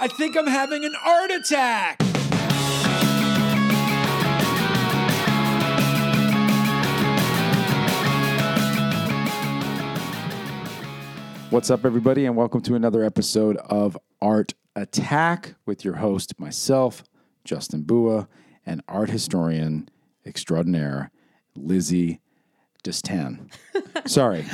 I think I'm having an art attack. What's up, everybody, and welcome to another episode of Art Attack with your host, myself, Justin Bua, and art historian extraordinaire, Lizzie Destan. Sorry,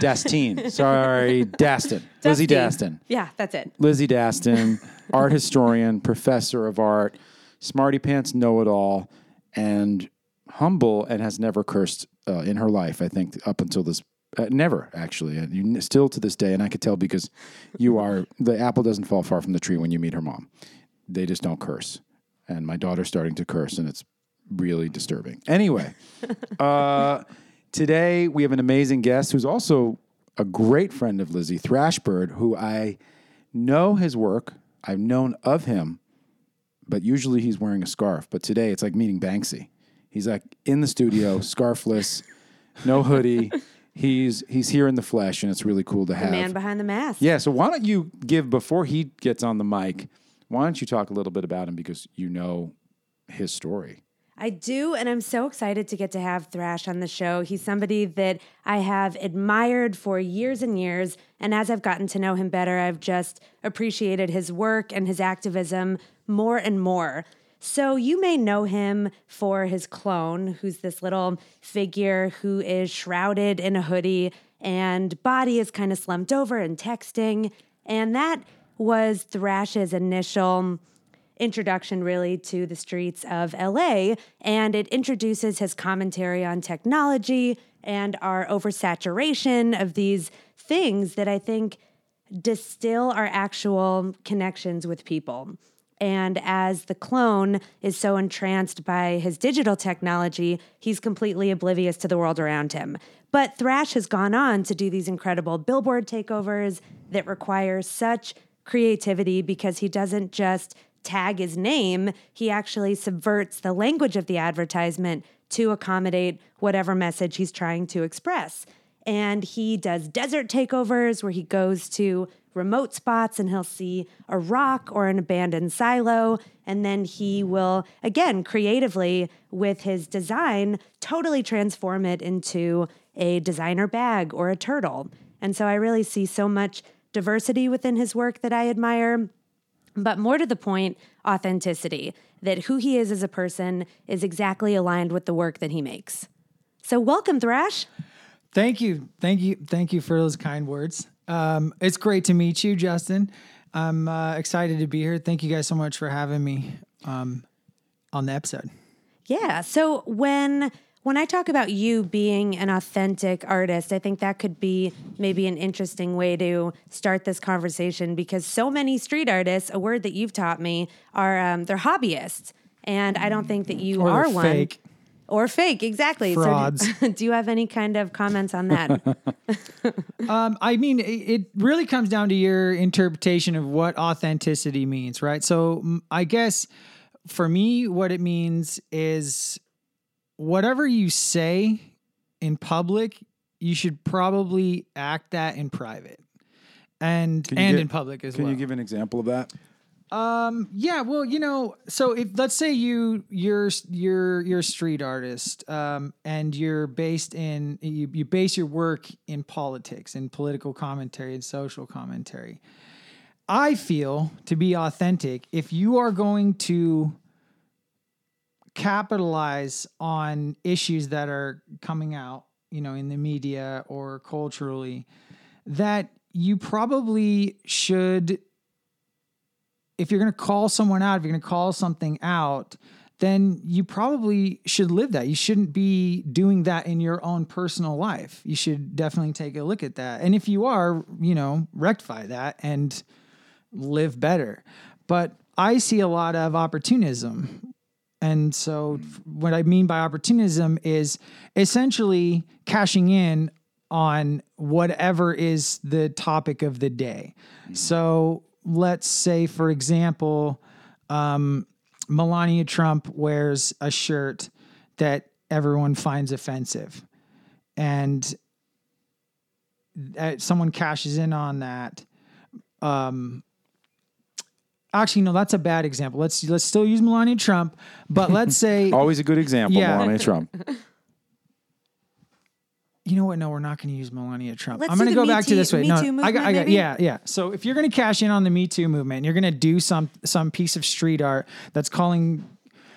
Dastine. Sorry, Daston. Lizzie Daston. Yeah, that's it. Lizzie Daston, art historian, professor of art, smarty pants know it all, and humble and has never cursed uh, in her life, I think, up until this. Uh, never actually, and you still to this day, and I could tell because you are the apple doesn't fall far from the tree when you meet her mom. They just don't curse, and my daughter's starting to curse, and it's really disturbing. Anyway, uh, today we have an amazing guest who's also a great friend of Lizzie Thrashbird, who I know his work. I've known of him, but usually he's wearing a scarf. But today it's like meeting Banksy. He's like in the studio, scarfless, no hoodie. He's he's here in the flesh, and it's really cool to have. Man behind the mask. Yeah. So why don't you give before he gets on the mic? Why don't you talk a little bit about him because you know his story. I do, and I'm so excited to get to have Thrash on the show. He's somebody that I have admired for years and years. And as I've gotten to know him better, I've just appreciated his work and his activism more and more. So you may know him for his clone, who's this little figure who is shrouded in a hoodie and body is kind of slumped over and texting. And that was Thrash's initial introduction really to the streets of LA and it introduces his commentary on technology and our oversaturation of these things that I think distill our actual connections with people. And as the clone is so entranced by his digital technology, he's completely oblivious to the world around him. But Thrash has gone on to do these incredible billboard takeovers that require such creativity because he doesn't just tag his name, he actually subverts the language of the advertisement to accommodate whatever message he's trying to express. And he does desert takeovers where he goes to remote spots and he'll see a rock or an abandoned silo. And then he will, again, creatively with his design, totally transform it into a designer bag or a turtle. And so I really see so much diversity within his work that I admire. But more to the point, authenticity that who he is as a person is exactly aligned with the work that he makes. So, welcome, Thrash. Thank you. Thank you. Thank you for those kind words. Um, it's great to meet you, Justin. I'm uh, excited to be here. Thank you guys so much for having me um, on the episode. Yeah. So, when when I talk about you being an authentic artist, I think that could be maybe an interesting way to start this conversation because so many street artists, a word that you've taught me, are um, they're hobbyists, and I don't think that you Or are one. fake. Or fake, exactly. Frauds. So, do, do you have any kind of comments on that? Um, I mean, it, it really comes down to your interpretation of what authenticity means, right? So, I guess for me, what it means is whatever you say in public, you should probably act that in private and and in public as Can well. Can you give an example of that? Um. Yeah. Well, you know, so if let's say you you're you're you're a street artist, um, and you're based in you you base your work in politics and political commentary and social commentary. I feel to be authentic, if you are going to capitalize on issues that are coming out, you know, in the media or culturally, that you probably should if you're going to call someone out, if you're going to call something out, then you probably should live that. You shouldn't be doing that in your own personal life. You should definitely take a look at that. And if you are, you know, rectify that and live better. But I see a lot of opportunism. And so, what I mean by opportunism is essentially cashing in on whatever is the topic of the day. So, let's say, for example, um, Melania Trump wears a shirt that everyone finds offensive, and uh, someone cashes in on that. Um, actually no, that's a bad example. Let's let's still use Melania Trump, but let's say Always a good example, Yeah. Melania Trump. you know what? No, we're not going to use Melania Trump. Let's I'm do going to the go Me back to Too- this way. Me no, Too I got, I movement, got, maybe? yeah, yeah. So if you're going to cash in on the Me Too movement, and you're going to do some some piece of street art that's calling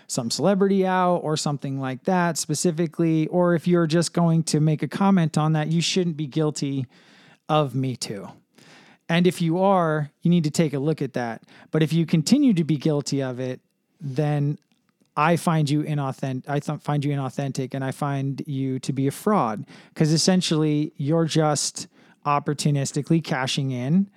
some celebrity out or something like that specifically, or if you're just going to make a comment on that, you shouldn't be guilty of Me Too. And if you are, you need to take a look at that. But if you continue to be guilty of it, then I find you inauthentic. I th- find you inauthentic, and I find you to be a fraud because essentially you're just opportunistically cashing in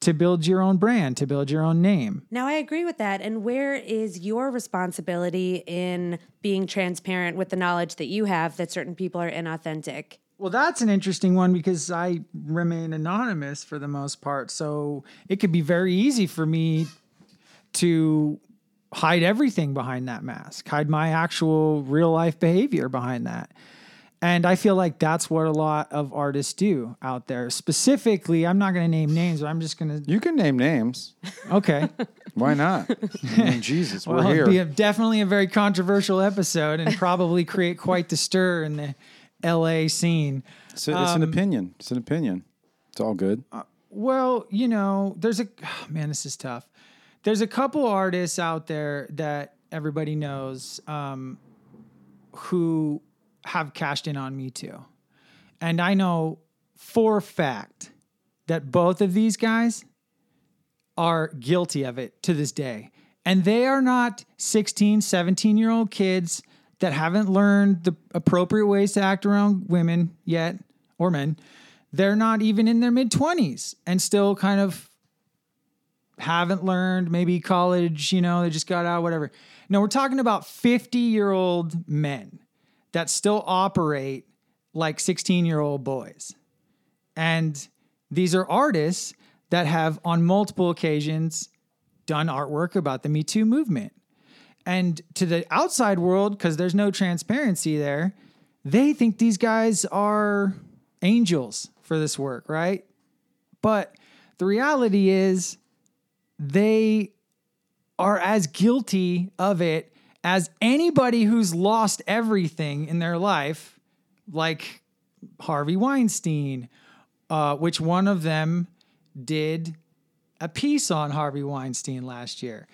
to build your own brand, to build your own name. Now, I agree with that. And where is your responsibility in being transparent with the knowledge that you have that certain people are inauthentic? Well, that's an interesting one because I remain anonymous for the most part. So it could be very easy for me to hide everything behind that mask, hide my actual real life behavior behind that. And I feel like that's what a lot of artists do out there. Specifically, I'm not going to name names, but I'm just going to. You can name names. Okay. Why not? I mean, Jesus, we're Well, here. it'd be a, definitely a very controversial episode and probably create quite the stir in the LA scene. So it's um, an opinion. It's an opinion. It's all good. Well, you know, there's a oh, man. This is tough. There's a couple artists out there that everybody knows um, who have cashed in on me too, and I know for a fact that both of these guys are guilty of it to this day. And they are not 16, 17 year old kids that haven't learned the appropriate ways to act around women yet or men. They're not even in their mid 20s and still kind of haven't learned, maybe college, you know, they just got out, whatever. No, we're talking about 50 year old men that still operate like 16 year old boys. And these are artists that have on multiple occasions done artwork about the Me Too movement. And to the outside world, because there's no transparency there, they think these guys are angels for this work, right? But the reality is they are as guilty of it as anybody who's lost everything in their life, like Harvey Weinstein, uh, which one of them did a piece on Harvey Weinstein last year.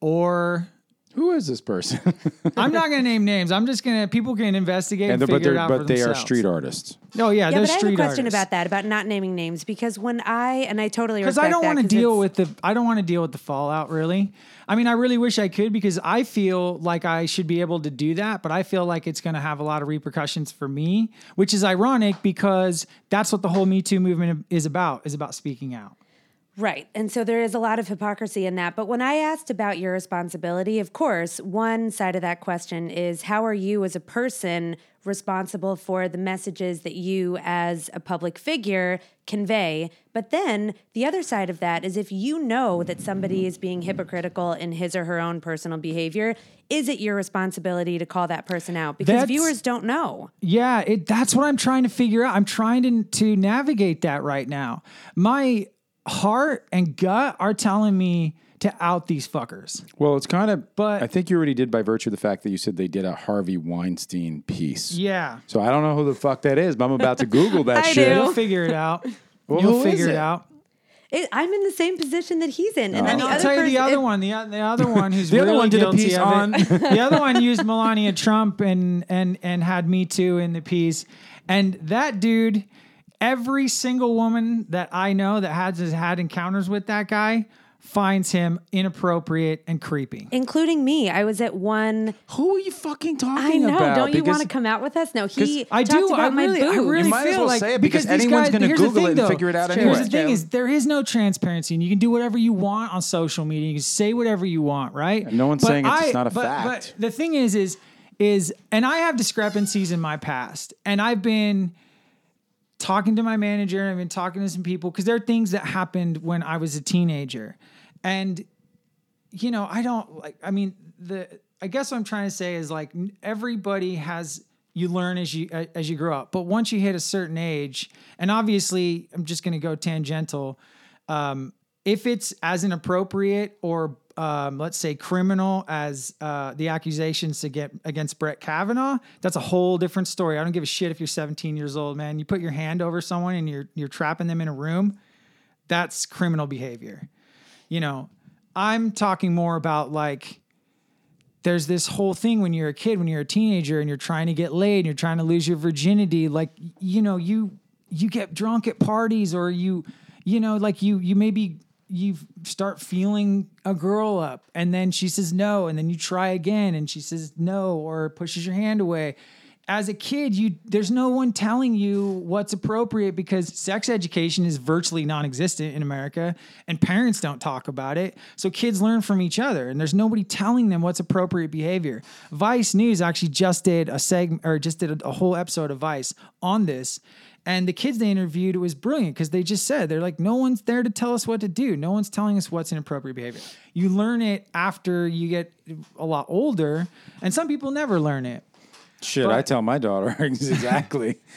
Or Who is this person? I'm not going to name names. I'm just going to people can investigate and, and they're- but figure it they're out but for they are street artists. No, yeah, Yeah, they're but I have a street question artists. about that, about not naming names, because when I and I totally because I don't want to 'cause deal it's- with the I don't want to deal with the fallout really. I mean, I really wish I could because I feel like I should be able to do that, but I feel like it's going to have a lot of repercussions for me, which is ironic because that's what the whole Me Too movement is about, is about speaking out. Right. And so there is a lot of hypocrisy in that. But when I asked about your responsibility, of course, one side of that question is how are you as a person responsible for the messages that you as a public figure convey? But then the other side of that is if you know that somebody is being hypocritical in his or her own personal behavior, is it your responsibility to call that person out? Because That's- viewers don't know. Yeah, it, that's what I'm trying to figure out. I'm trying to, to navigate that right now. My heart and gut are telling me to out these fuckers. Well, it's kind of. But- I think you already did by virtue of the fact that you said they did a Harvey Weinstein piece. Yeah. So I don't know who the fuck that is, but I'm about to Google that I shit. do. You'll figure it out. Well, You'll figure it it? out. It, I'm in the same position that he's in. And then the I'll other tell you the other if- one. The, the other one who's The other one did a piece on- the other one used Melania Trump and and and had Me Too in the piece. And that dude, every single woman that I know that has has had encounters with that guy finds him inappropriate and creepy. including me. I was at one. Who are you fucking talking about? I know. about? Don't you Because want to come out with us? No, he I do. about I my really, I really You might as feel well like say it because these anyone's gonna here's the Google thing, it and though. figure it out Here's the thing: is there is no transparency, and you can do whatever you want on social media. You can say whatever you want, right? no one's But saying it's I- just not a but- fact. But the thing is, is is, and I have discrepancies in my past, and I've been talking to my manager and I've been talking to some people because there are things that happened when I was a teenager. And you know, I don't like I mean, the I guess what I'm trying to say is like everybody has you learn as you as you grow up. But once you hit a certain age, and obviously I'm just going to go tangential, um if it's as inappropriate or um, let's say criminal as uh, the accusations to get against Brett Kavanaugh, that's a whole different story. I don't give a shit if you're 17 years old, man. You put your hand over someone and you're you're trapping them in a room, that's criminal behavior. You know, I'm talking more about like there's this whole thing when you're a kid, when you're a teenager and you're trying to get laid, and you're trying to lose your virginity, like you know, you you get drunk at parties or you you know, like you you maybe you start feeling a girl up and then she says no and then you try again and she says no or pushes your hand away. As a kid you there's no one telling you what's appropriate because sex education is virtually non-existent in america and parents don't talk about it. So kids learn from each other and there's nobody telling them what's appropriate behavior. Vice news actually just did a segment or just did a, a whole episode of vice on this and the kids they interviewed, it was brilliant because they just said, they're like, no one's there to tell us what to do. No one's telling us what's inappropriate behavior. You learn it after you get a lot older, and some people never learn it. Shit, I tell my daughter exactly.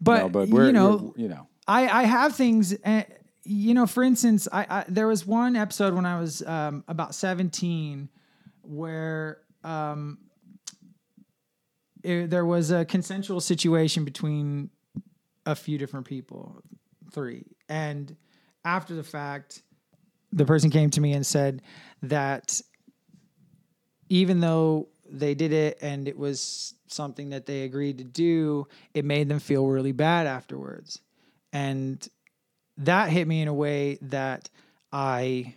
But, No, but we're, you know, you know, I, I have things, uh, you know, for instance, I, I there was one episode when I was um, about 17 where um, it- there was a consensual situation between a few different people, three. And after the fact, the person came to me and said that even though they did it and it was something that they agreed to do, it made them feel really bad afterwards. And that hit me in a way that I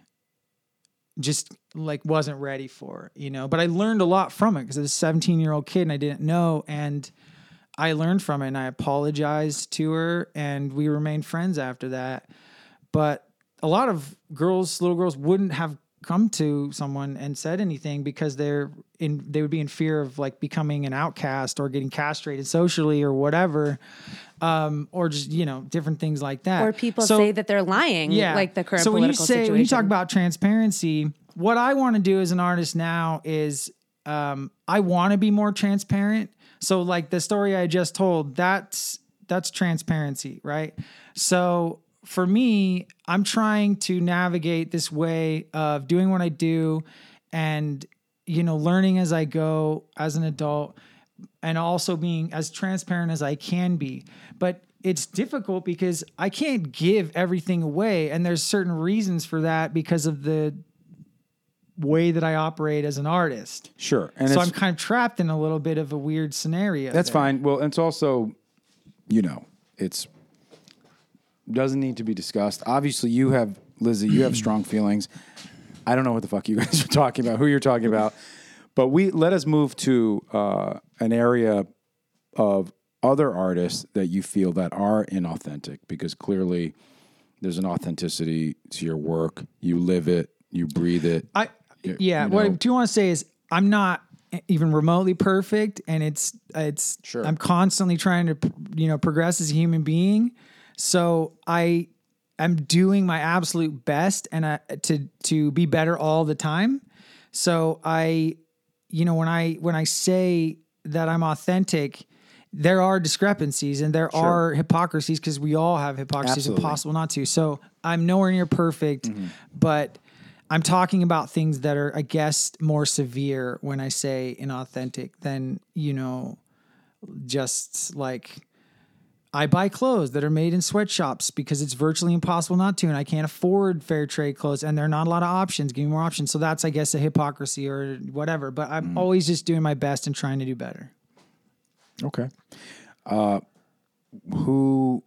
just like wasn't ready for, you know. But I learned a lot from it because I was a 17 year old kid and I didn't know. And I learned from it and I apologized to her and we remained friends after that. But a lot of girls, little girls, wouldn't have come to someone and said anything because they're in they would be in fear of like becoming an outcast or getting castrated socially or whatever um or just you know different things like that Or people So- say that they're lying, yeah like the current so when you say situation. when you talk about transparency what i want to do as an artist now is um, i want to be more transparent so like the story i just told that's that's transparency right so for me i'm trying to navigate this way of doing what i do and you know learning as i go as an adult and also being as transparent as I can be. But it's difficult because I can't give everything away. And there's certain reasons for that because of the way that I operate as an artist. sure. And so I'm kind of trapped in a little bit of a weird scenario. That's there. fine. Well, it's also, you know, it's doesn't need to be discussed. Obviously, you have Lizzie. You have strong feelings. I don't know what the fuck you guys are talking about. Who you're talking about? But we let us move to uh, an area of other artists that you feel that are inauthentic because clearly there's an authenticity to your work. You live it. You breathe it. I Yeah. you what I do want to say is I'm not even remotely perfect, and it's it's Sure. I'm constantly trying to you know progress as a human being. So I am doing my absolute best and I, to to be better all the time. So I you know when I when I say that I'm authentic. There are discrepancies and there are hypocrisies because we all have hypocrisies. Absolutely. Impossible not to. So I'm nowhere near perfect, Mm-hmm. but I'm talking about things that are, I guess, more severe when I say inauthentic than, you know, just like I buy clothes that are made in sweatshops because it's virtually impossible not to, and I can't afford fair trade clothes, and there are not a lot of options. Give me more options. So that's, I guess, a hypocrisy or whatever. But I'm Mm-hmm. always just doing my best and trying to do better. Okay. Uh, who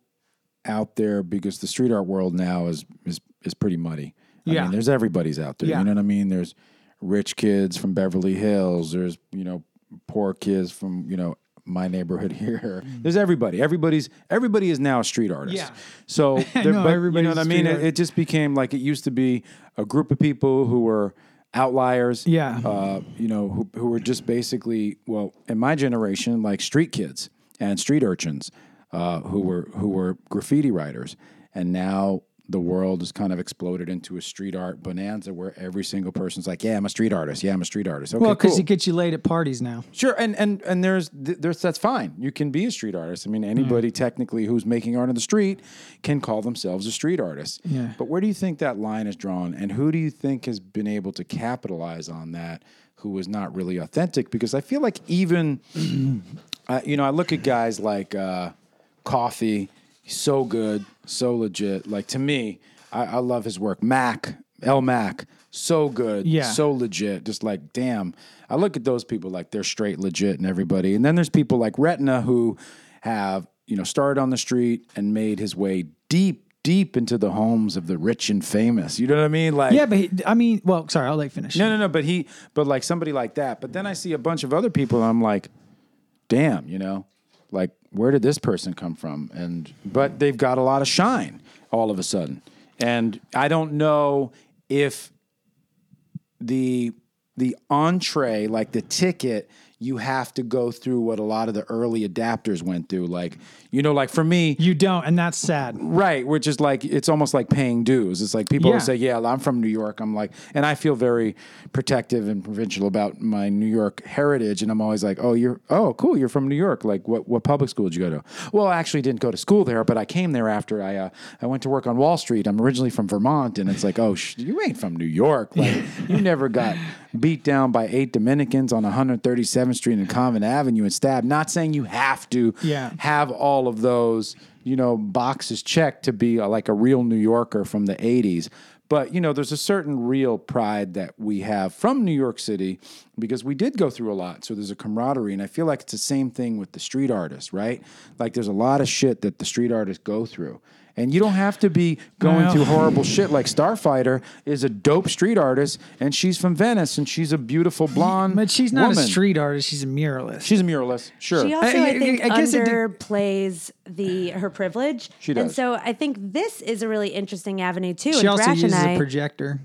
out there because the street art world now is is is pretty muddy. I Yeah. mean, there's everybody's out there. Yeah. You know what I mean? There's rich kids from Beverly Hills. There's you know poor kids from you know my neighborhood here. There's everybody. Everybody's everybody is now a street artist. Yeah. So I there- know, but you know what I mean? It, it just became like it used to be a group of people who were outliers. Yeah. Uh, you know, who, who were just basically, well, in my generation, like street kids and street urchins, uh, who were who were graffiti writers, and now the world has kind of exploded into a street art bonanza where every single person's like, "Yeah, I'm a street artist. Yeah, I'm a street artist." Okay, Well, because cool. it gets you laid at parties now. Sure, and and and there's there's that's fine. You can be a street artist. I mean, anybody technically who's making art on the street can call themselves a street artist. Yeah. But where do you think that line is drawn, and who do you think has been able to capitalize on that? Who is not really authentic? Because I feel like even, uh, you know, I look at guys like uh, Coffee. He's so good, so legit. Like to me, I, I love his work. Mac, El Mac, so good, Yeah. so legit. Just like, damn. I look at those people like they're straight legit and everybody. And then there's people like Retna who have, you know, started on the street and made his way deep, deep into the homes of the rich and famous. You know what I mean? Like Yeah, but he, I mean, well, sorry, I'll let you finish. no, no, no. But he, but like somebody like that. But then I see a bunch of other people. And I'm like, damn, you know, like where did this person come from? And but they've got a lot of shine all of a sudden. And I don't know if the the entree, like the ticket, you have to go through what a lot of the early adapters went through. Like, you know, like for me, You don't, and that's sad. Right, which is like it's almost like paying dues. It's like people Yeah. will say, "Yeah, I'm from New York." I'm like, and I feel very protective and provincial about my New York heritage, and I'm always like, "Oh, you're oh, cool, you're from New York. Like, what what public school did you go to?" Well, I actually didn't go to school there, but I came there after I uh, I went to work on Wall Street. I'm originally from Vermont, and it's like, "Oh, sh- you ain't from New York. Like, you never got beat down by eight Dominicans on 137th Street and Convent Avenue and stabbed." Not saying you have to Yeah. have all of those, you know, boxes checked to be uh, like a real New Yorker from the 80s. But, you know, there's a certain real pride that we have from New York City because we did go through a lot. So there's a camaraderie. And I feel like it's the same thing with the street artists, right? Like there's a lot of shit that the street artists go through. And you don't have to be going Well- through horrible shit. Like Starfighter is a dope street artist, and she's from Venice, and she's a beautiful blonde. But she's not woman. a street artist; she's a muralist. She's a muralist, sure. She also, I- I, I- think, I guess it did- underplays the her privilege. She does. And so I think this is a really interesting avenue too. she and also Thrash uses and I, a projector.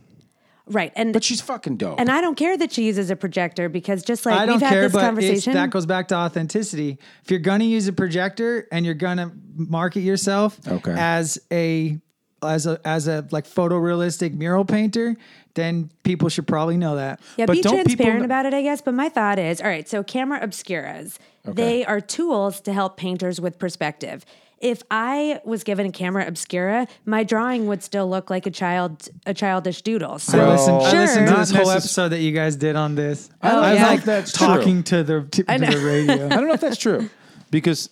Right, and but she's fucking dope. and I don't care that she uses a projector because just like I don't we've care, had this but conversation. that goes back to authenticity. If you're gonna use a projector and you're gonna market yourself Okay. as a as a as a like photorealistic mural painter, then people should probably know that. Yeah, But be don't transparent kn- about it, I guess. But my thought is, all right, so camera obscuras, they are tools to help painters with perspective. If I was given a camera obscura, my drawing would still look like a child, a childish doodle. So I listened, I listened to this whole episode that you guys did on this. I don't I yeah. like if that's true. talking to the to, to the radio. I don't know if that's true because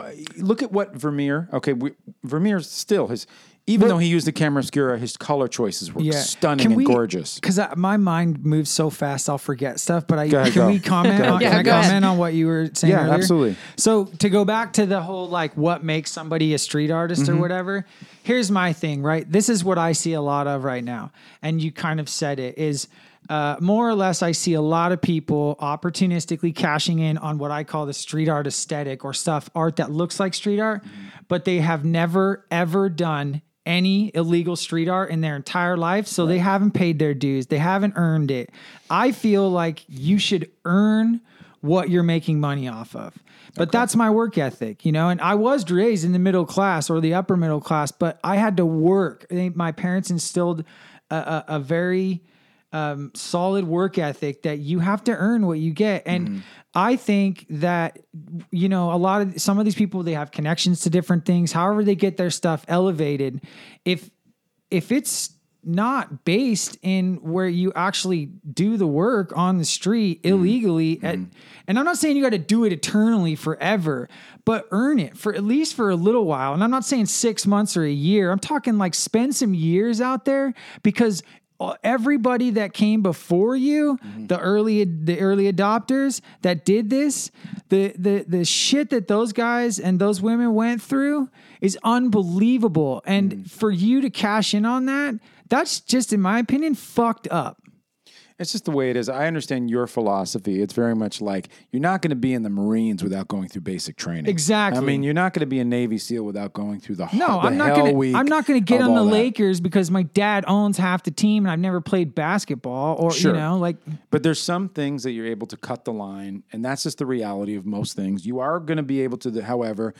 uh, look at what Vermeer. Okay, we, Vermeer still his. Even But- though he used the camera obscura, his color choices were Yeah, stunning and gorgeous. Because my mind moves so fast, I'll forget stuff. But I ahead, can go. we comment? On, go can I ahead. Yeah, comment on what you were saying? Yeah, earlier? absolutely. So to go back to the whole like what makes somebody a street artist Mm-hmm. or whatever. Here's my thing, right? This is what I see a lot of right now, and you kind of said it is. Uh, more or less, I see a lot of people opportunistically cashing in on what I call the street art aesthetic or stuff art that looks like street art, but they have never ever done any illegal street art in their entire life, so they haven't paid their dues. They haven't earned it. I feel like you should earn what you're making money off of. But that's my work ethic, you know. And I was raised in the middle class or the upper middle class, but I had to work. My parents instilled a, a, a very um, solid work ethic that you have to earn what you get. And mm-hmm. I think that you know a lot of some of these people they have connections to different things. However, they get their stuff elevated. If if it's not based in where you actually do the work on the street mm-hmm. illegally mm-hmm. at, and i'm not saying you got to do it eternally forever but earn it for at least for a little while and i'm not saying six months or a year i'm talking like spend some years out there because Uh, everybody that came before you mm-hmm. the early the early adopters that did this the the the shit that those guys and those women went through is unbelievable. And mm. for you to cash in on that that's just in my opinion fucked up It's just the way it is. I understand your philosophy. It's very much like you're not going to be in the Marines without going through basic training. Exactly. I mean, you're not going to be a Navy SEAL without going through the no the i'm not gonna week i'm not gonna get on the that. lakers because my dad owns half the team and i've never played basketball or Sure. you know like But there's some things that you're able to cut the line, and that's just the reality of most things. You are going to be able to, however,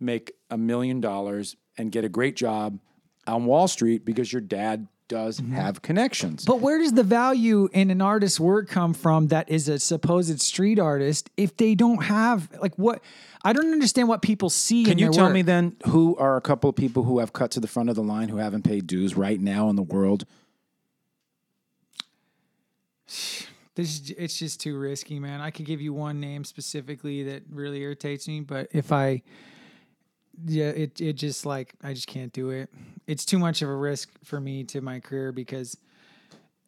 make a million dollars and get a great job on Wall Street because your dad does mm-hmm. have connections. But where does the value in an artist's work come from that is a supposed street artist if they don't have like what? I don't understand what people see. Can you tell work. me then who are a couple of people who have cut to the front of the line who haven't paid dues right now in the world? This is, it's just too risky, man. I could give you one name specifically that really irritates me, but if I, yeah, it it just like I just can't do it. It's too much of a risk for me to my career because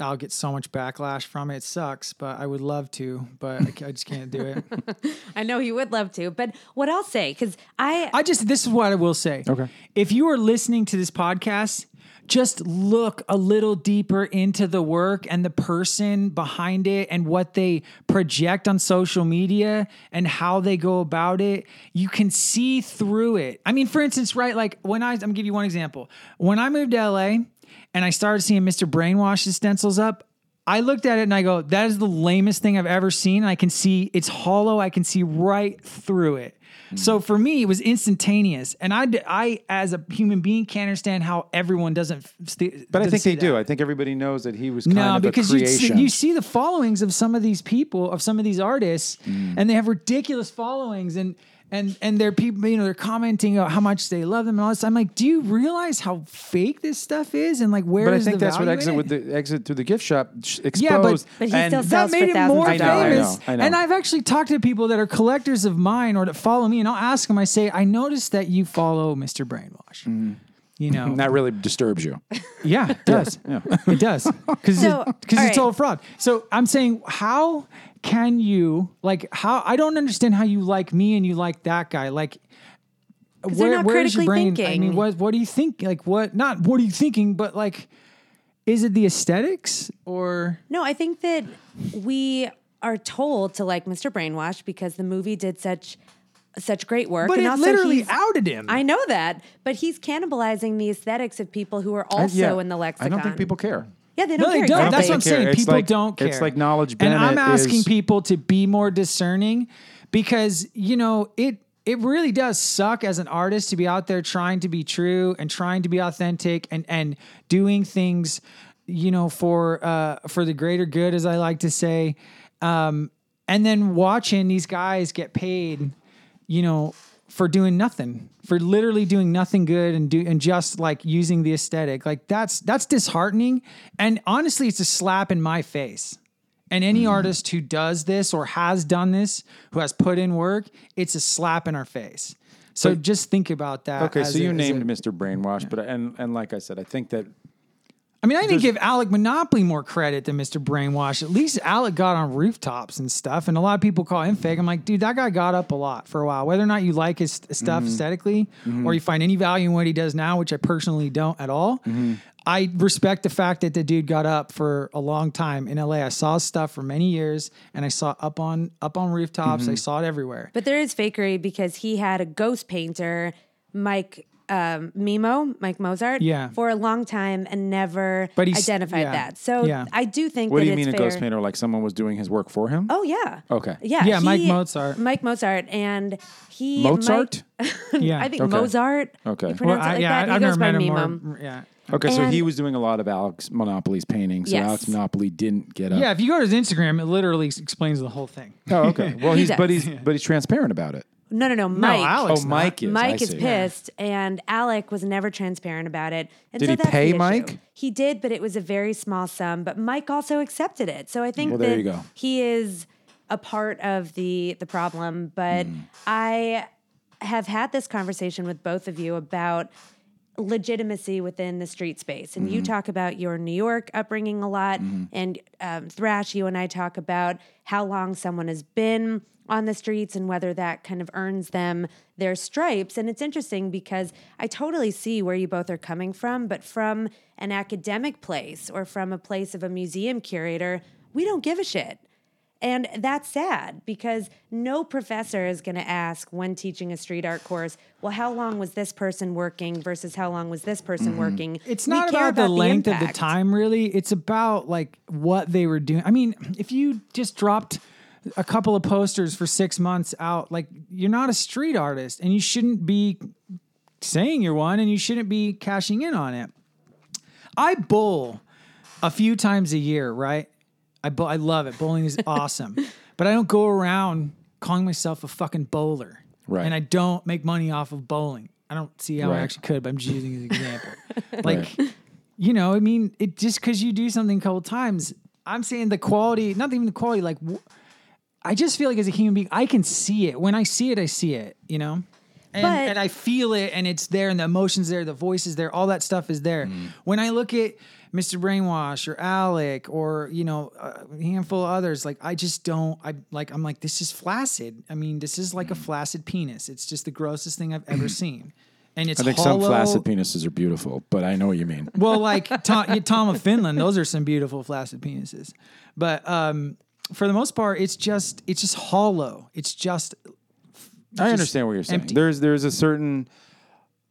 I'll get so much backlash from it. It sucks, but I would love to, but I, I just can't do it. I know you would love to, but what I'll say, because I, I just this is what I will say. Okay. If you are listening to this podcast, just look a little deeper into the work and the person behind it and what they project on social media and how they go about it. You can see through it. I mean, for instance, right? Like when I, I'm gonna give you one example. When I moved to LA and I started seeing Mr. Brainwash's stencils up, I looked at it and I go, that is the lamest thing I've ever seen. I can see it's hollow. I can see right through it. So for me, it was instantaneous, and I, I, as a human being, can't understand how everyone doesn't. St- But I doesn't think see they that. do. I think everybody knows that he was kind No, of because a you see, you see the followings of some of these people, of some of these artists, Mm. and they have ridiculous followings, and and and they're people, you know, they're commenting about how much they love them and all this. I'm like, do you realize how fake this stuff is, and like where but I think the that's what exit with the exit through the gift shop exposed. Yeah, but- But he and still that made for him more thousands of dollars. famous. I know, I know. And I've actually talked to people that are collectors of mine or that follow me, and I'll ask them. I say, I noticed that you follow Mr. Brainwash. Mm-hmm. You know, that really disturbs you. yeah, it does. It does. Because So, because all it's all right. fraud. So I'm saying, how can you like how I don't understand how you like me and you like that guy like. they're not where's your critically brain? I mean, what what do you think? Like, what? Not what are you thinking, but like, is it the aesthetics or? No, I think that we are told to like Mr. Brainwash because the movie did such such great work. But and it also literally outed him. I know that, but he's cannibalizing the aesthetics of people who are I- also yeah, in the lexicon. I don't think people care. Yeah, they don't they care. don't. exactly. That's what I'm care. saying. It's People like- don't care. it's like Knowledge And I'm asking is- people to be more discerning because you know it. It really does suck as an artist to be out there trying to be true and trying to be authentic and and doing things, you know, for uh, for the greater good, as I like to say, um, and then watching these guys get paid, you know, for doing nothing, for literally doing nothing good and do and just like using the aesthetic. Like that's that's disheartening. And honestly, it's a slap in my face. And any Mm-hmm. artist who does this or has done this, who has put in work, it's a slap in our face. So just think about that. Okay, so you as named a- Mr. Brainwash, but and and like I said, I think that I mean, I didn't give Alec Monopoly more credit than Mr. Brainwash. At least Alec got on rooftops and stuff, and a lot of people call him fake. I'm like, dude, that guy got up a lot for a while. Whether or not you like his stuff Mm-hmm. aesthetically or you find any value in what he does now, which I personally don't at all, Mm-hmm. I respect the fact that the dude got up for a long time in LA. I saw his stuff for many years, and I saw it up on up on rooftops. Mm-hmm. I saw it everywhere. But there is fakery because he had a ghost painter, Mike um, Mimo, Mike Mozart, Yeah. for a long time and never But he's- identified yeah, that. So yeah. I do think what that do you it's mean a ghost painter? Like someone was doing his work for him? Oh yeah. Okay. Yeah. Yeah, Mike Mozart. Mike Mozart, and he Mozart? Mike- Yeah. I think Okay. Mozart. Okay. You Well, pronounce I- it like yeah, that. I've he goes never by met him Mimo. more. Yeah. Okay, so he was doing a lot of Alex Monopoly's paintings. So Yes. Alex Monopoly didn't get up. Yeah, if you go to his Instagram, it literally explains the whole thing. Oh, okay. Well, He he's but he's but he's transparent about it. No, no, no. Mike. Alex oh, not. Mike is. I is see. pissed, and Alec was never transparent about it. And Did so he that's pay the issue. Mike? He did, but it was a very small sum. But Mike also accepted it, so I think Well, there that you go. he is a part of the the problem. But Hmm. I have had this conversation with both of you about legitimacy within the street space. And you Mm-hmm. talk about your New York upbringing a lot, and um, Thrash, you and I talk about how long someone has been on the streets and whether that kind of earns them their stripes. And it's interesting because I totally see where you both are coming from, but from an academic place or from a place of a museum curator, we don't give a shit. And that's sad because no professor is going to ask when teaching a street art course, well, how long was this person working versus how long was this person mm-hmm. working? It's We not care about, the length of the time, really. It's about like what they were doing. I mean, if you just dropped a couple of posters for six months out, like you're not a street artist, and you shouldn't be saying you're one and you shouldn't be cashing in on it. I bowl a few times a year, right? I bowl, I love it. Bowling is awesome. but I don't go around calling myself a fucking bowler. Right. And I don't make money off of bowling. I don't see how I Right. actually could, but I'm just using as an example. like, you know, I mean, it just because you do something a couple times, I'm saying the quality, not even the quality, like, I just feel like as a human being, I can see it. When I see it, I see it, you know? And, But- and I feel it and it's there and the emotions there, the voice is there, all that stuff is there. Mm. When I look at Mr. Brainwash or Alec or, you know, a handful of others, like I just don't, I like, I'm like, this is flaccid. I mean, this is like a flaccid penis. It's just the grossest thing I've ever seen. And it's I think hollow. some flaccid penises are beautiful, but I know what you mean. Well, like Tom, Tom of Finland, those are some beautiful flaccid penises. But um, for the most part, it's just it's just hollow. It's just I understand what you're saying. empty. There's there's a certain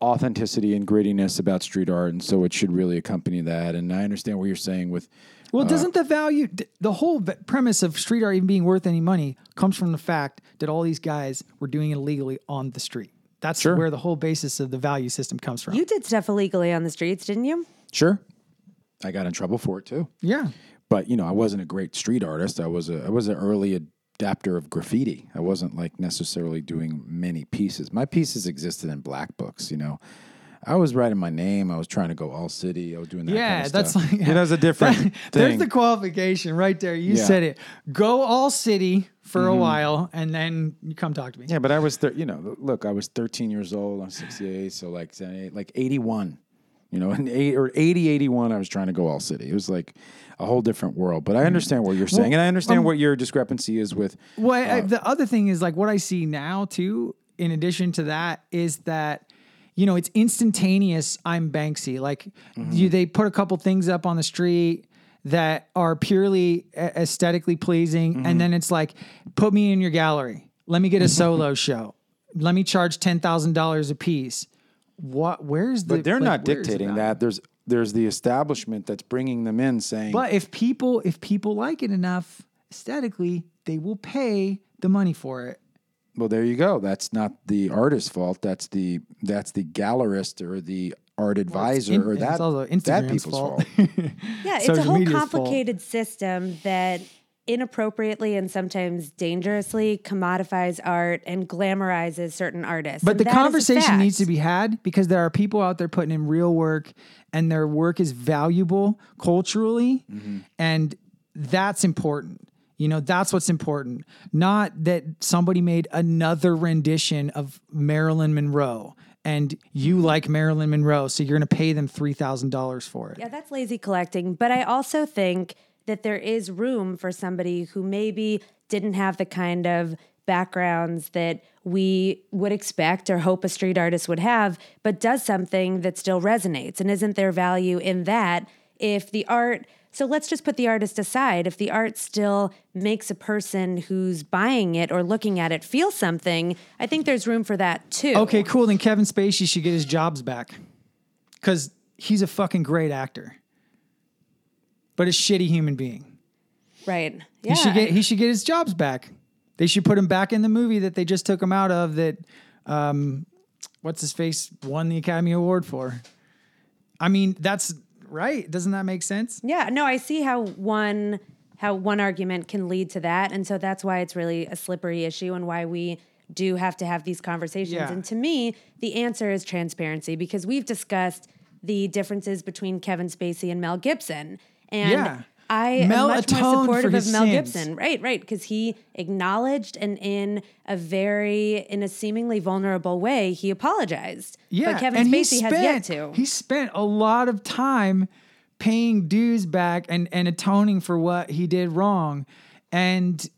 authenticity and grittiness about street art, and so it should really accompany that. And I understand what you're saying with well, uh, doesn't the value, the whole premise of street art even being worth any money comes from the fact that all these guys were doing it illegally on the street. That's Sure. where the whole basis of the value system comes from. You did stuff illegally on the streets, didn't you? sure, I got in trouble for it too. yeah. But you know, I wasn't a great street artist. I was a I was an early adapter of graffiti. I wasn't like necessarily doing many pieces. My pieces existed in black books. You know. I was writing my name. I was trying to go all city. I was doing that. Yeah, kind of that's stuff. like Yeah, that's a different thing. There's the qualification right there. You Yeah. said it. Go all city for a mm-hmm. while, and then you come talk to me. Yeah, but I was, thir- you know, look, I was 13 years old. I'm 68, so like, like 81, you know, in eight or 80, 81, I was trying to go all city. It was like a whole different world. But I mm. understand what you're saying, and I understand um, what your discrepancy is with. Well, I, uh, the other thing is like what I see now too. In addition to that, is that you know it's instantaneous. I'm Banksy. Like mm-hmm. you, they put a couple things up on the street that are purely aesthetically pleasing, and mm-hmm. then it's like, put me in your gallery. Let me get a solo show. Let me charge ten thousand dollars a piece. What? Where's the? But they're like, not dictating that. There's there's the establishment that's bringing them in, saying, But if people if people like it enough aesthetically, they will pay the money for it. "Well, there you go. That's not the artist's fault. That's the that's the gallerist or the art advisor in- or it's that also that Instagram's people's fault. fault. Yeah, it's a whole media's fault. complicated system that inappropriately and sometimes dangerously commodifies art and glamorizes certain artists. But And the that is conversation needs to be had because there are people out there putting in real work and their work is valuable culturally Mm-hmm. and that's important. You know, that's what's important. Not that somebody made another rendition of Marilyn Monroe and you like Marilyn Monroe, so you're going to pay them $3,000 for it. Yeah, that's lazy collecting. But I also think that there is room for somebody who maybe didn't have the kind of backgrounds that we would expect or hope a street artist would have, but does something that still resonates. And isn't there value in that if the art? So let's just put the artist aside. If the art still makes a person who's buying it or looking at it feel something, I think there's room for that too. Okay, cool. Then Kevin Spacey should get his jobs back because he's a fucking great actor, but a shitty human being. Right. Yeah. He should get he should get his jobs back. They should put him back in the movie that they just took him out of. That um, what's his face won the Academy Award for. I mean, that's right. Doesn't that make sense? Yeah, no, I see how one how one argument can lead to that, and so that's why it's really a slippery issue, and why we do have to have these conversations. Yeah. And to me, the answer is transparency because we've discussed the differences between Kevin Spacey and Mel Gibson, and Yeah. I Mel am much more supportive of Mel sins. Gibson. Right, right, because he acknowledged and in a very in a seemingly vulnerable way, he apologized. Yeah, but Kevin and Spacey has yet to. He spent a lot of time paying dues back and and atoning for what he did wrong, and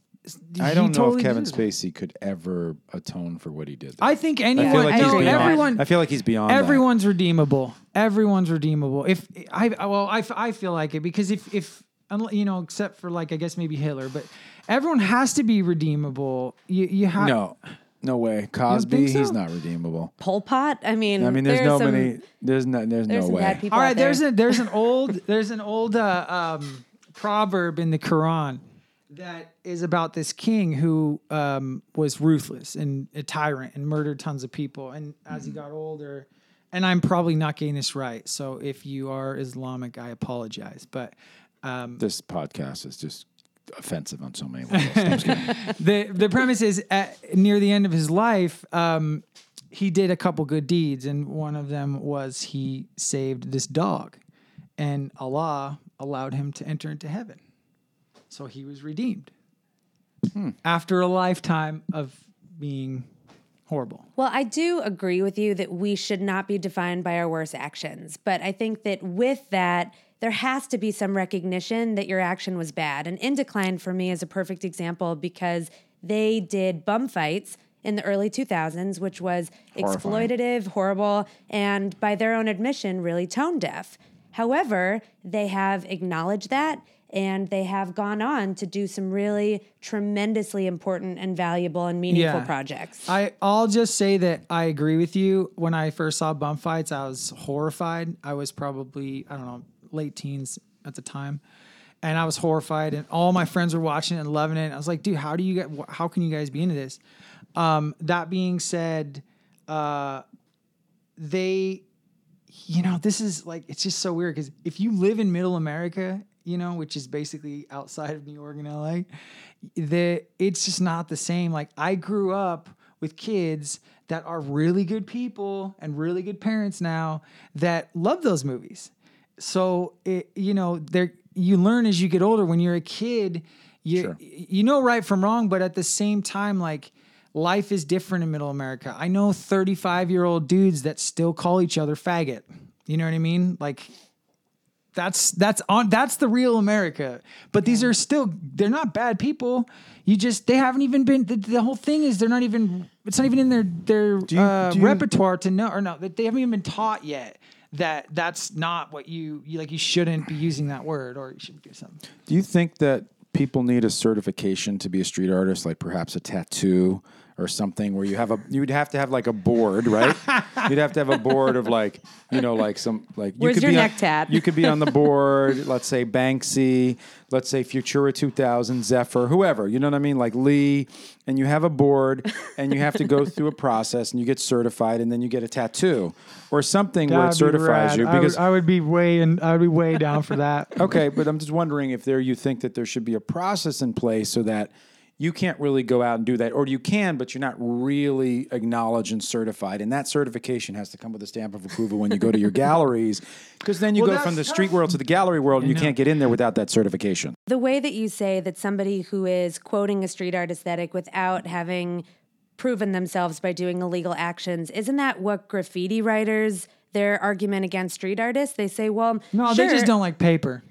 I don't know totally if Kevin deserved. Spacey could ever atone for what he did. I think I anyone, feel like I he's beyond. everyone, I feel like he's beyond. that. everyone's redeemable. Everyone's redeemable. If I well, I, I feel like it because if if you know, except for like I guess maybe Hitler, but everyone has to be redeemable. You you have No, no way. Cosby, so? he's not redeemable. Pol Pot. I mean, I mean, there's no some, many. There's no. There's, There's no way. All right, people. All out right, there's there. a there's an old there's an old uh, um, proverb in the Quran that is about this king who um, was ruthless and a tyrant and murdered tons of people. And as he got older, and I'm probably not getting this right. So if you are Islamic, I apologize. But um, This podcast is just offensive on so many levels. I'm just kidding. the the premise is at, near the end of his life, um, he did a couple good deeds, and one of them was he saved this dog, and Allah allowed him to enter into heaven, so he was redeemed hmm. after a lifetime of being horrible. Well, I do agree with you that we should not be defined by our worst actions. But I think that with that, there has to be some recognition that your action was bad. And Indecline for me is a perfect example because they did bum fights in the early 2000s, which was Horrifying. exploitative, horrible, and by their own admission, really tone deaf. However, they have acknowledged that and they have gone on to do some really tremendously important and valuable and meaningful Yeah. projects. I I'll just say that I agree with you. When I first saw bum fights, I was horrified. I was probably I don't know late teens at the time, and I was horrified. And all my friends were watching it and loving it. I was like, dude, how do you get? How can you guys be into this? Um, that being said, uh, they, you know, this is like it's just so weird because if you live in Middle America, you know, which is basically outside of New York and LA, the it's just not the same. Like I grew up with kids that are really good people and really good parents now that love those movies. So it, you know, there you learn as you get older. When you're a kid, you Sure. you know right from wrong, but at the same time, like life is different in Middle America. I know 35 year old dudes that still call each other faggot. You know what I mean? Like that's that's on that's the real America. But these are still they're not bad people. You just they haven't even been the, the whole thing is they're not even it's not even in their their you- uh, you- repertoire to know or no that they haven't even been taught yet that that's not what you, you like you shouldn't be using that word or you should do something. Do you think that people need a certification to be a street artist, like perhaps a tattoo or something, where you have a you'd have to have like a board, right? you'd have to have a board of like you know like some like you Where's could your be on- neck tat? You could be on the board. let's say Banksy. Let's say Futura 2000, Zephyr, whoever. You know what I mean? Like Lee, and you have a board, and you have to go through a process, and you get certified, and then you get a tattoo or something where it certifies you because I would be way and I would be way down for that. Okay, but I'm just wondering if there you think that there should be a process in place so that you can't really go out and do that, or you can, but you're not really acknowledged and certified. And that certification has to come with a stamp of approval when you go to your galleries, because then you Well, go from the street tough. world to the gallery world, and you can't get in there without that certification. The way that you say that somebody who is quoting a street art aesthetic without having proven themselves by doing illegal actions, isn't that what graffiti writers, their argument against street artists? They say, well, No, they just don't like paper.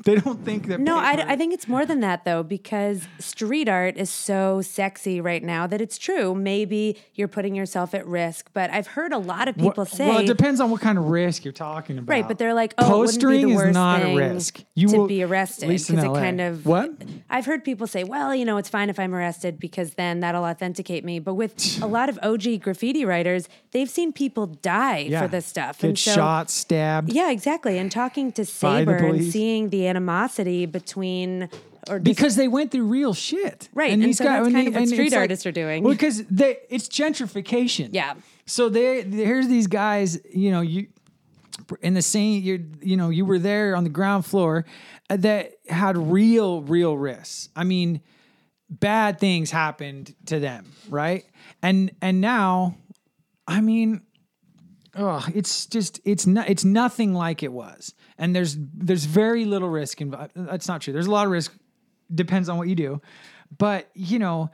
They don't think that. No, I, think it's more than that though, because street art is so sexy right now that it's true. Maybe you're putting yourself at risk, but I've heard a lot of people Well- say. Well, it depends on what kind of risk you're talking about. Right, but they're like, oh, it wouldn't be postering is not a risk. You to will be at arrested because it kind of what? I've heard people say, well, you know, it's fine if I'm arrested because then that'll authenticate me. But with a lot of OG graffiti writers, they've seen people die Yeah. for this stuff. Get and so, shot, stabbed. Yeah, exactly. And talking to Saber and seeing the animosity between or because they went through real shit. Right, and so that's and kind of what street it's like- artists are doing. Well, because they, it's gentrification. Yeah. So they here's these guys. You know, you in the same. You you know, you were there on the ground floor uh, that had real, real risks. I mean, bad things happened to them, right? And and now, I mean, oh, it's just it's not it's nothing like it was. And there's there's very little risk involved. That's not true. There's a lot of risk. Depends on what you do, but you know,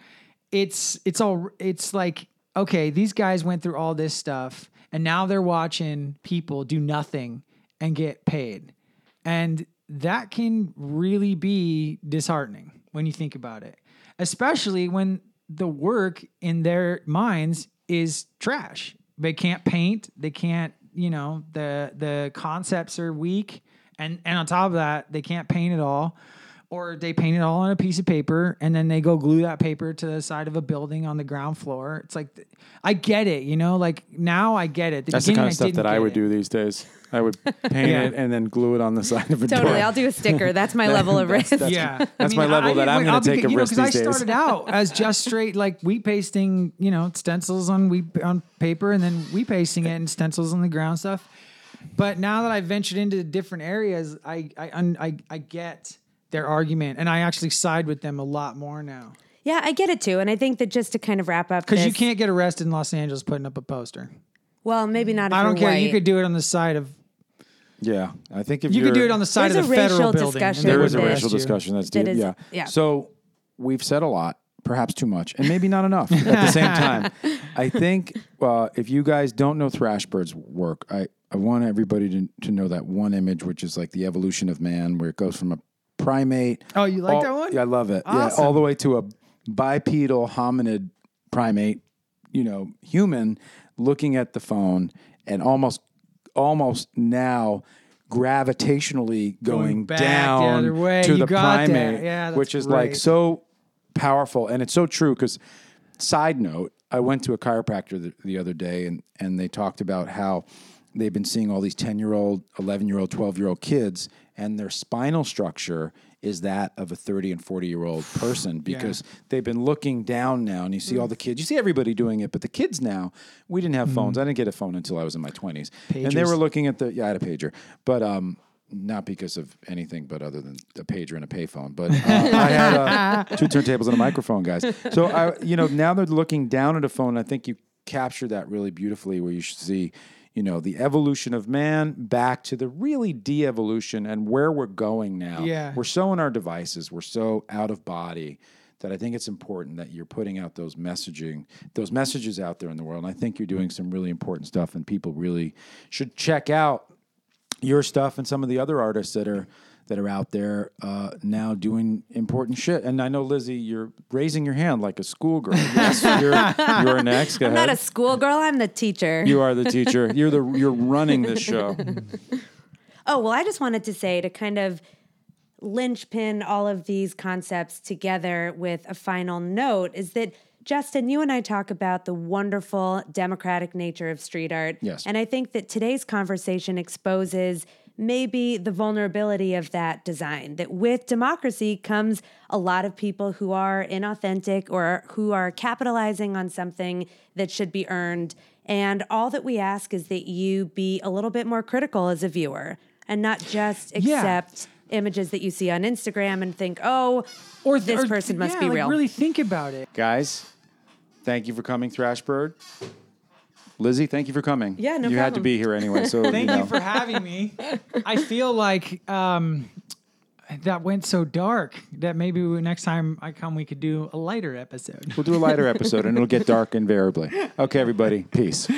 it's it's all it's like okay, these guys went through all this stuff, and now they're watching people do nothing and get paid, and that can really be disheartening when you think about it, especially when the work in their minds is trash. They can't paint. They can't, you know, the the concepts are weak, and and on top of that, they can't paint at all. Or they paint it all on a piece of paper and then they go glue that paper to the side of a building on the ground floor. It's like I get it, you know, like now I get it. That's the kind of stuff didn't that I would it. do these days. I would paint Yeah. it and then glue it on the side of a Totally. door. I'll do a sticker. That's my level of risk. That's- yeah, that's my level that I'm gonna I'll take a you know, risk 'cause these I started out as just straight like wheat pasting, you know, stencils on wheat on paper, and then wheat pasting it and stencils on the ground stuff. But now that I've ventured into different areas, I I I, I get their argument, and I actually side with them a lot more now. Yeah, I get it too. And I think that just to kind of wrap up Because you can't get arrested in Los Angeles putting up a poster. Well, maybe not. If I don't you're care. You could do it on the side of. Yeah, I think if You could do it on the side of the a racial federal building. and discussion There with is a racial discussion. That's That deep. is- yeah. yeah. So we've said a lot, perhaps too much, and maybe not enough at the same time. I think uh, if you guys don't know Thrashbird's work, I, I want everybody to, to know that one image, which is like the evolution of man, where it goes from a primate. Oh, you like all- that one? Yeah, I love it. Awesome. Yeah, all the way to a bipedal hominid primate, you know, human looking at the phone and almost almost now gravitationally going, back the down other way. to You the primate, Yeah, which is like so powerful and it's so true because side note i went to a chiropractor the, the other day and, and they talked about how they've been seeing all these 10 year old 11 year old 12 year old kids and their spinal structure is that of a 30 and 40 year old person because they've been looking down now and you see all the kids. You see everybody doing it but the kids now we didn't have phones. I didn't get a phone until i was in my 20s and they were looking at the yeah i had a pager. But um not because of anything but other than a pager and a payphone. But uh, i had uh, two turntables and a microphone guys. So i you know now they're looking down at a phone i think you capture that really beautifully where you should see you know the evolution of man back to the really de-evolution and where we're going now Yeah. we're so in our devices we're so out of body that I think it's important that you're putting out those messaging, those messages out there in the world. And I think you're doing some really important stuff, and people really should check out your stuff and some of the other artists that are that are out there uh, now doing important shit. And I know Lizzie, you're raising your hand like a schoolgirl. Yes, you're, you're next. Go I'm ahead. not a schoolgirl. I'm the teacher. you are the teacher. You're the you're running this show. Oh, well, I just wanted to say to kind of linchpin all of these concepts together with a final note is that Justin, you and I talk about the wonderful democratic nature of street art. Yes. And I think that today's conversation exposes maybe the vulnerability of that design. That with democracy comes a lot of people who are inauthentic or who are capitalizing on something that should be earned. And all that we ask is that you be a little bit more critical as a viewer and not just Yeah. accept images that you see on Instagram and think, oh, Or this or- person must yeah, be like, real. Really think about it. Guys, thank you for coming, Thrashbird. Lizzie, thank you for coming. Yeah, no You had to be here anyway. So Thank you, know. you for having me. I feel like um, that went so dark that maybe we, next time I come, we could do a lighter episode. We'll do a lighter episode and it'll get dark invariably. Okay, everybody. Peace.